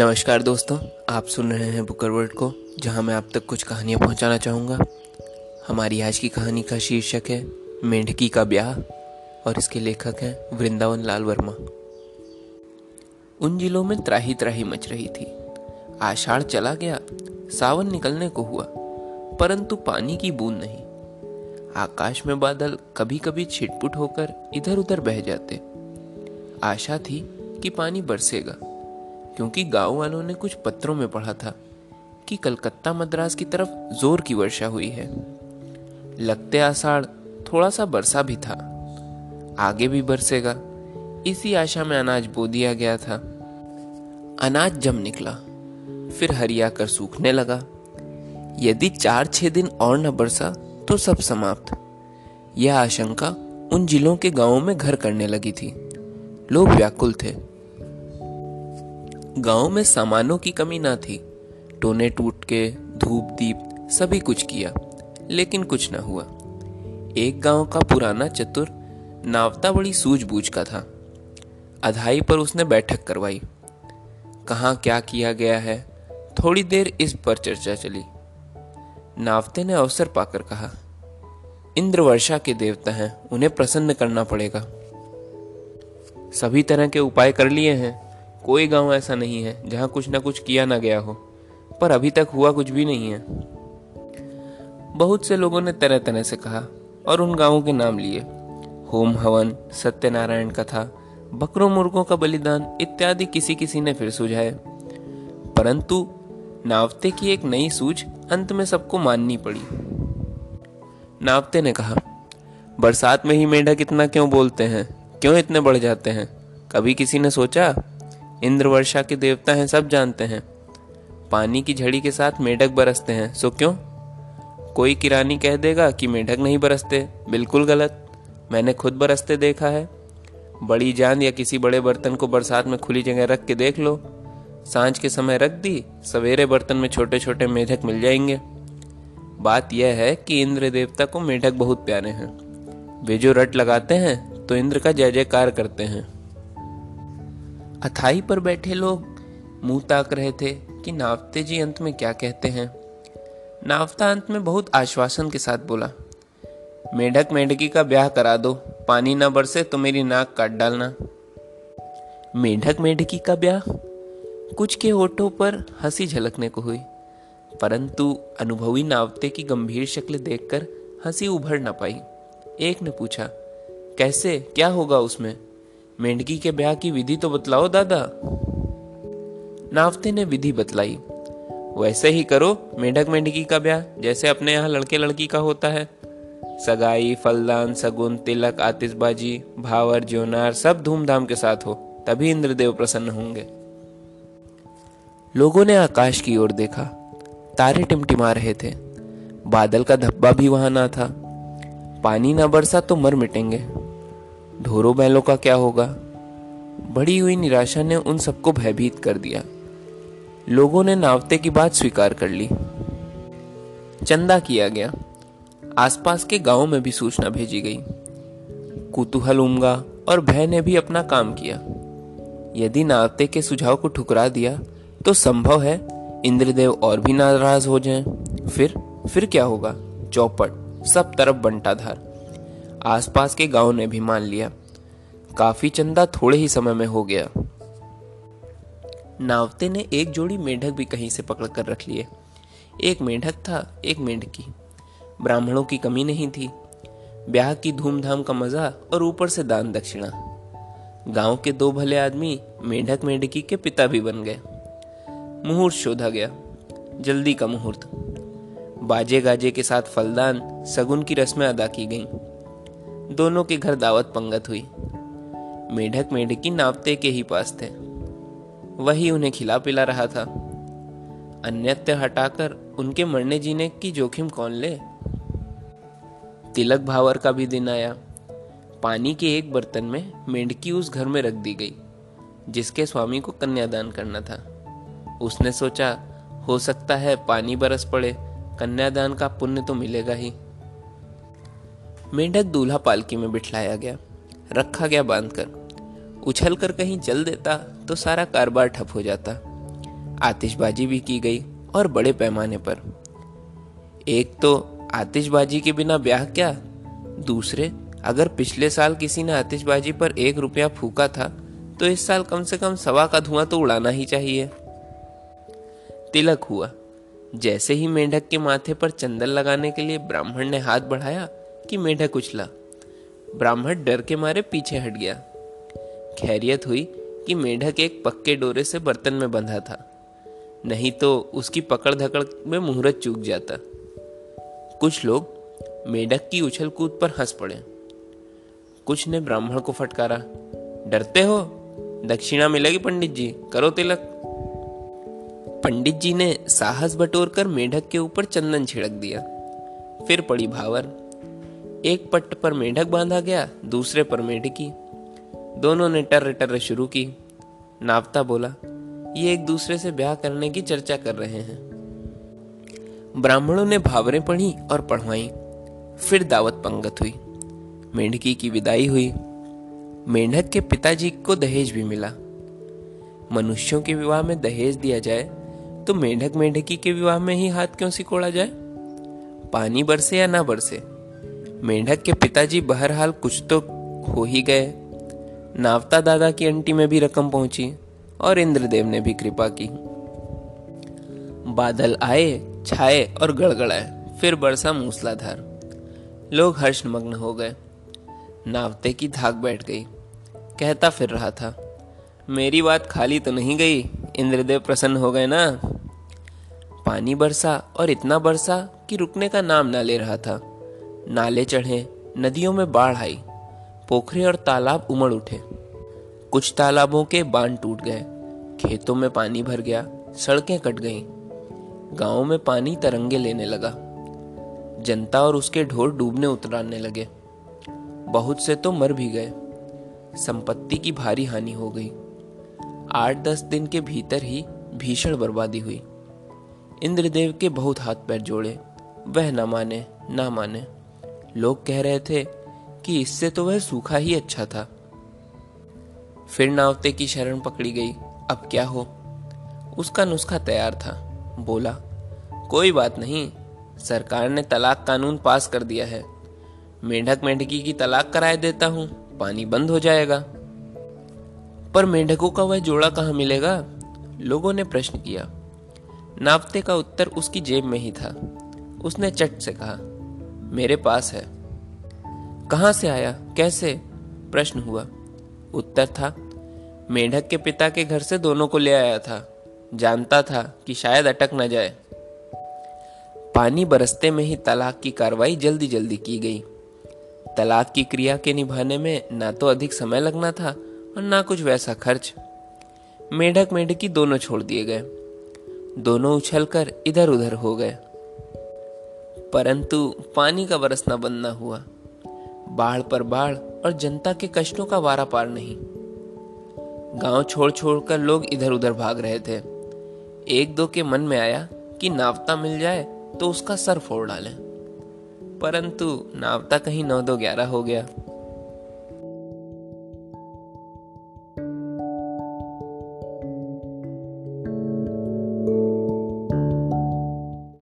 नमस्कार दोस्तों, आप सुन रहे हैं बुकर वर्ल्ड को, जहाँ मैं आप तक कुछ कहानियाँ पहुंचाना चाहूँगा। हमारी आज की कहानी का शीर्षक है, मेंढकी का ब्याह, और इसके लेखक हैं वृंदावन लाल वर्मा। उन जिलों में त्राही त्राही मच रही थी। आषाढ़ चला गया, सावन निकलने को हुआ, परंतु पानी की बूंद नहीं। आकाश में बादल कभी कभी छिटपुट होकर इधर उधर बह जाते। आशा थी कि पानी बरसेगा। क्योंकि गाँव वालों ने कुछ पत्रों में पढ़ा था कि कलकत्ता मद्रास की तरफ़ ज़ोर की वर्षा हुई है। लगते आषाढ़ थोड़ा सा बरसा भी था। आगे भी बरसेगा। इसी आशा में अनाज बो दिया गया था। अनाज जम निकला। फिर हरिया कर सूखने लगा। यदि चार छह दिन और न बरसा तो सब समाप्त। यह आशंका उन जिलों के गाँवों में घर करने लगी थी। लोग व्याकुल थे। गाँव में सामानों की कमी ना थी। टोने टूट के, धूप दीप, सभी कुछ किया, लेकिन कुछ ना हुआ। एक गाँव का पुराना चतुर नावता बड़ी सूझबूझ का था। अधाई पर उसने बैठक करवाई। कहा क्या किया गया है? थोड़ी देर इस पर चर्चा चली। नावते ने अवसर पाकर कहा इंद्र वर्षा के देवता हैं, उन्हें प्रसन्न करना पड़ेगा। सभी तरह के उपाय कर लिए हैं। कोई गाँव ऐसा नहीं है जहाँ कुछ ना कुछ किया ना गया हो, पर अभी तक हुआ कुछ भी नहीं है। बहुत से लोगों ने तरह तरह से कहा और उन गाँवों के नाम लिए। होम हवन, सत्यनारायण कथा, बकरों मुर्गों का बलिदान इत्यादि किसी किसी ने फिर सुझाए। परंतु नावते की एक नई सूझ अंत में सबको माननी पड़ी। नावते ने कहा, बरसात में ही मेढक इतना क्यों बोलते हैं? क्यों इतने बढ़ जाते हैं? कभी किसी ने सोचा इंद्र वर्षा के देवता हैं, सब जानते हैं। पानी की झड़ी के साथ मेढक बरसते हैं, सो क्यों? कोई किरानी कह देगा कि मेढक नहीं बरसते, बिल्कुल गलत। मैंने खुद बरसते देखा है। बड़ी जान या किसी बड़े बर्तन को बरसात में खुली जगह रख के देख लो। साँझ के समय रख दी, सवेरे बर्तन में छोटे छोटे मेढक मिल जाएँगे। बात यह है कि इंद्र देवता को मेढक बहुत प्यारे हैं। वे जो रट लगाते हैं तो इंद्र का जय जयकार करते हैं। अथाई पर बैठे लोग मुँह ताक रहे थे कि नावते जी अंत में क्या कहते हैं। नावता अंत में बहुत आश्वासन के साथ बोला, मेढक मेढकी का ब्याह करा दो, पानी ना बरसे तो मेरी नाक काट डालना। मेढक मेढकी का ब्याह? कुछ के ओठों पर हँसी झलकने को हुई, परंतु अनुभवी नावते की गंभीर शक्ल देखकर हँसी उभर न पाई। एक ने पूछा, कैसे? क्या होगा उसमें? मेंढकी के ब्याह की विधि तो बतलाओ, दादा। नावते ने विधि बतलाई। वैसे ही करो मेढक मेंढकी का ब्याह, जैसे अपने यहाँ लड़के लड़की का होता है। सगाई, फलदान, सगुन, तिलक, आतिशबाजी, भावर, जोनार, सब धूमधाम के साथ हो, तभी इंद्रदेव प्रसन्न होंगे। लोगों ने आकाश की ओर देखा। तारे टिमटिमा रहे थे। बादल का धब्बा भी वहाँ ना था। पानी ना बरसा तो मर मिटेंगे। ढोरों बैलों का क्या होगा? बड़ी हुई निराशा ने उन सबको भयभीत कर दिया। लोगों ने नावते की बात स्वीकार कर ली। चंदा किया गया। आसपास के गाँवों में भी सूचना भेजी गई। कुतूहल उमगा और भय ने भी अपना काम किया। यदि नावते के सुझाव को ठुकरा दिया तो संभव है इंद्रदेव और भी नाराज़ हो जाएँ। फिर फिर क्या होगा? चौपट, सब तरफ़ बंटाधार। आसपास के गाँव ने भी मान लिया। काफ़ी चंदा थोड़े ही समय में हो गया। नावते ने एक जोड़ी मेढक भी कहीं से पकड़ कर रख लिए। एक मेढक था, एक मेढकी। ब्राह्मणों की कमी नहीं थी। ब्याह की धूमधाम का मज़ा और ऊपर से दान दक्षिणा। गाँव के दो भले आदमी मेढक मेंढकी के पिता भी बन गए। मुहूर्त शोधा गया। जल्दी का मुहूर्त। बाजे गाजे के साथ फलदान, सगुन की रस्में अदा की गईं। दोनों के घर दावत पंगत हुई। मेढक मेढकी नावते के ही पास थे। वही उन्हें खिला पिला रहा था। अन्यत्य हटाकर उनके मरने जीने की जोखिम कौन ले? तिलक भावर का भी दिन आया। पानी के एक बर्तन में मेंढकी उस घर में रख दी गई, जिसके स्वामी को कन्यादान करना था। उसने सोचा, हो सकता है पानी बरस पड़े, कन्यादान का पुण्य तो मिलेगा ही। मेंढक दूल्हा पालकी में बिठलाया गया, रखा गया बांधकर। उछल कर कहीं जल देता तो सारा कारोबार ठप हो जाता। आतिशबाजी भी की गई और बड़े पैमाने पर। एक तो आतिशबाजी के बिना ब्याह क्या? दूसरे, अगर पिछले साल किसी ने आतिशबाजी पर एक रुपया फूका था तो इस साल कम से कम सवा का धुआँ तो उड़ाना ही चाहिए। तिलक हुआ। जैसे ही मेंढक के माथे पर चंदन लगाने के लिए ब्राह्मण ने हाथ बढ़ाया कि मेंढक उछला ब्राह्मण डर के मारे पीछे हट गया। खैरियत हुई कि मेंढक एक पक्के डोरे से बर्तन में बंधा था। नहीं तो उसकी पकड़ धकड़ में मुहूर्त चूक जाता। कुछ लोग मेढक की उछल कूद पर हंस पड़े। कुछ ने ब्राह्मण को फटकारा। डरते हो? दक्षिणा मिलेगी पंडित जी, करो तिलक। पंडित जी ने साहस बटोर कर मेढक के ऊपर चंदन छिड़क दिया। फिर पड़ी भावर। एक पट्ट पर मेढक बांधा गया, दूसरे पर मेढकी दोनों ने टर्र टर शुरू की। नावता बोला, ये एक दूसरे से ब्याह करने की चर्चा कर रहे हैं। ब्राह्मणों ने भावरें पढ़ी और पढ़वाई। फिर दावत पंगत हुई। मेंढकी की विदाई हुई। मेंढक के पिताजी को दहेज भी मिला। मनुष्यों के विवाह में दहेज दिया जाए तो मेंढक मेंढकी के विवाह में ही हाथ क्यों सिकोड़ा जाए? पानी बरसे या ना बरसे? मेंढक के पिताजी बहरहाल कुछ तो हो ही गए। नावता दादा की अंटी में भी रकम पहुँची और इंद्रदेव ने भी कृपा की। बादल आए, छाए और गड़गड़ाए, फिर बरसा मूसलाधार। लोग हर्षमग्न हो गए। नावते की धाक बैठ गई। कहता फिर रहा था, मेरी बात खाली तो नहीं गई? इंद्रदेव प्रसन्न हो गए ना? पानी बरसा और इतना बरसा कि रुकने का नाम ना ले रहा था। नाले चढ़े, नदियों में बाढ़ आई। पोखरे और तालाब उमड़ उठे। कुछ तालाबों के बाँध टूट गए। खेतों में पानी भर गया, सड़कें कट गईं। गाँवों में पानी तरंगे लेने लगा। जनता और उसके ढोर डूबने उतराने लगे। बहुत से तो मर भी गए। संपत्ति की भारी हानि हो गई। आठ दस दिन के भीतर ही भीषण बर्बादी हुई। इंद्रदेव के बहुत हाथ पैर जोड़े। वह न माने, ना माने। लोग कह रहे थे कि इससे तो वह सूखा ही अच्छा था। फिर नावते की शरण पकड़ी गई। अब क्या हो? उसका नुस्खा तैयार था। बोला, कोई बात नहीं। सरकार ने तलाक कानून पास कर दिया है। मेंढक मेंढकी की तलाक कराए देता हूँ। पानी बंद हो जाएगा। पर मेंढकों का वह जोड़ा कहाँ मिलेगा? लोगों ने प्रश्न किया। नावते का उत्तर उसकी जेब में ही था। उसने चट से कहा मेरे पास है। कहाँ से आया? कैसे? प्रश्न हुआ। उत्तर था, मेढक के पिता के घर से दोनों को ले आया था। जानता था कि शायद अटक न जाए। पानी बरसते में ही तलाक की कार्रवाई जल्दी जल्दी की गई। तलाक की क्रिया के निभाने में ना तो अधिक समय लगना था और ना कुछ वैसा खर्च। मेढक मेढकी दोनों छोड़ दिए गए। दोनों उछलकर इधर उधर हो गए। परंतु पानी का बरसना बंद न हुआ। बाढ़ पर बाढ़ और जनता के कष्टों का वारा पार नहीं। गाँव छोड़ छोड़कर लोग इधर उधर भाग रहे थे। एक दो के मन में आया कि नावता मिल जाए तो उसका सर फोड़ डालें। परंतु नावता कहीं नौ दो ग्यारह हो गया।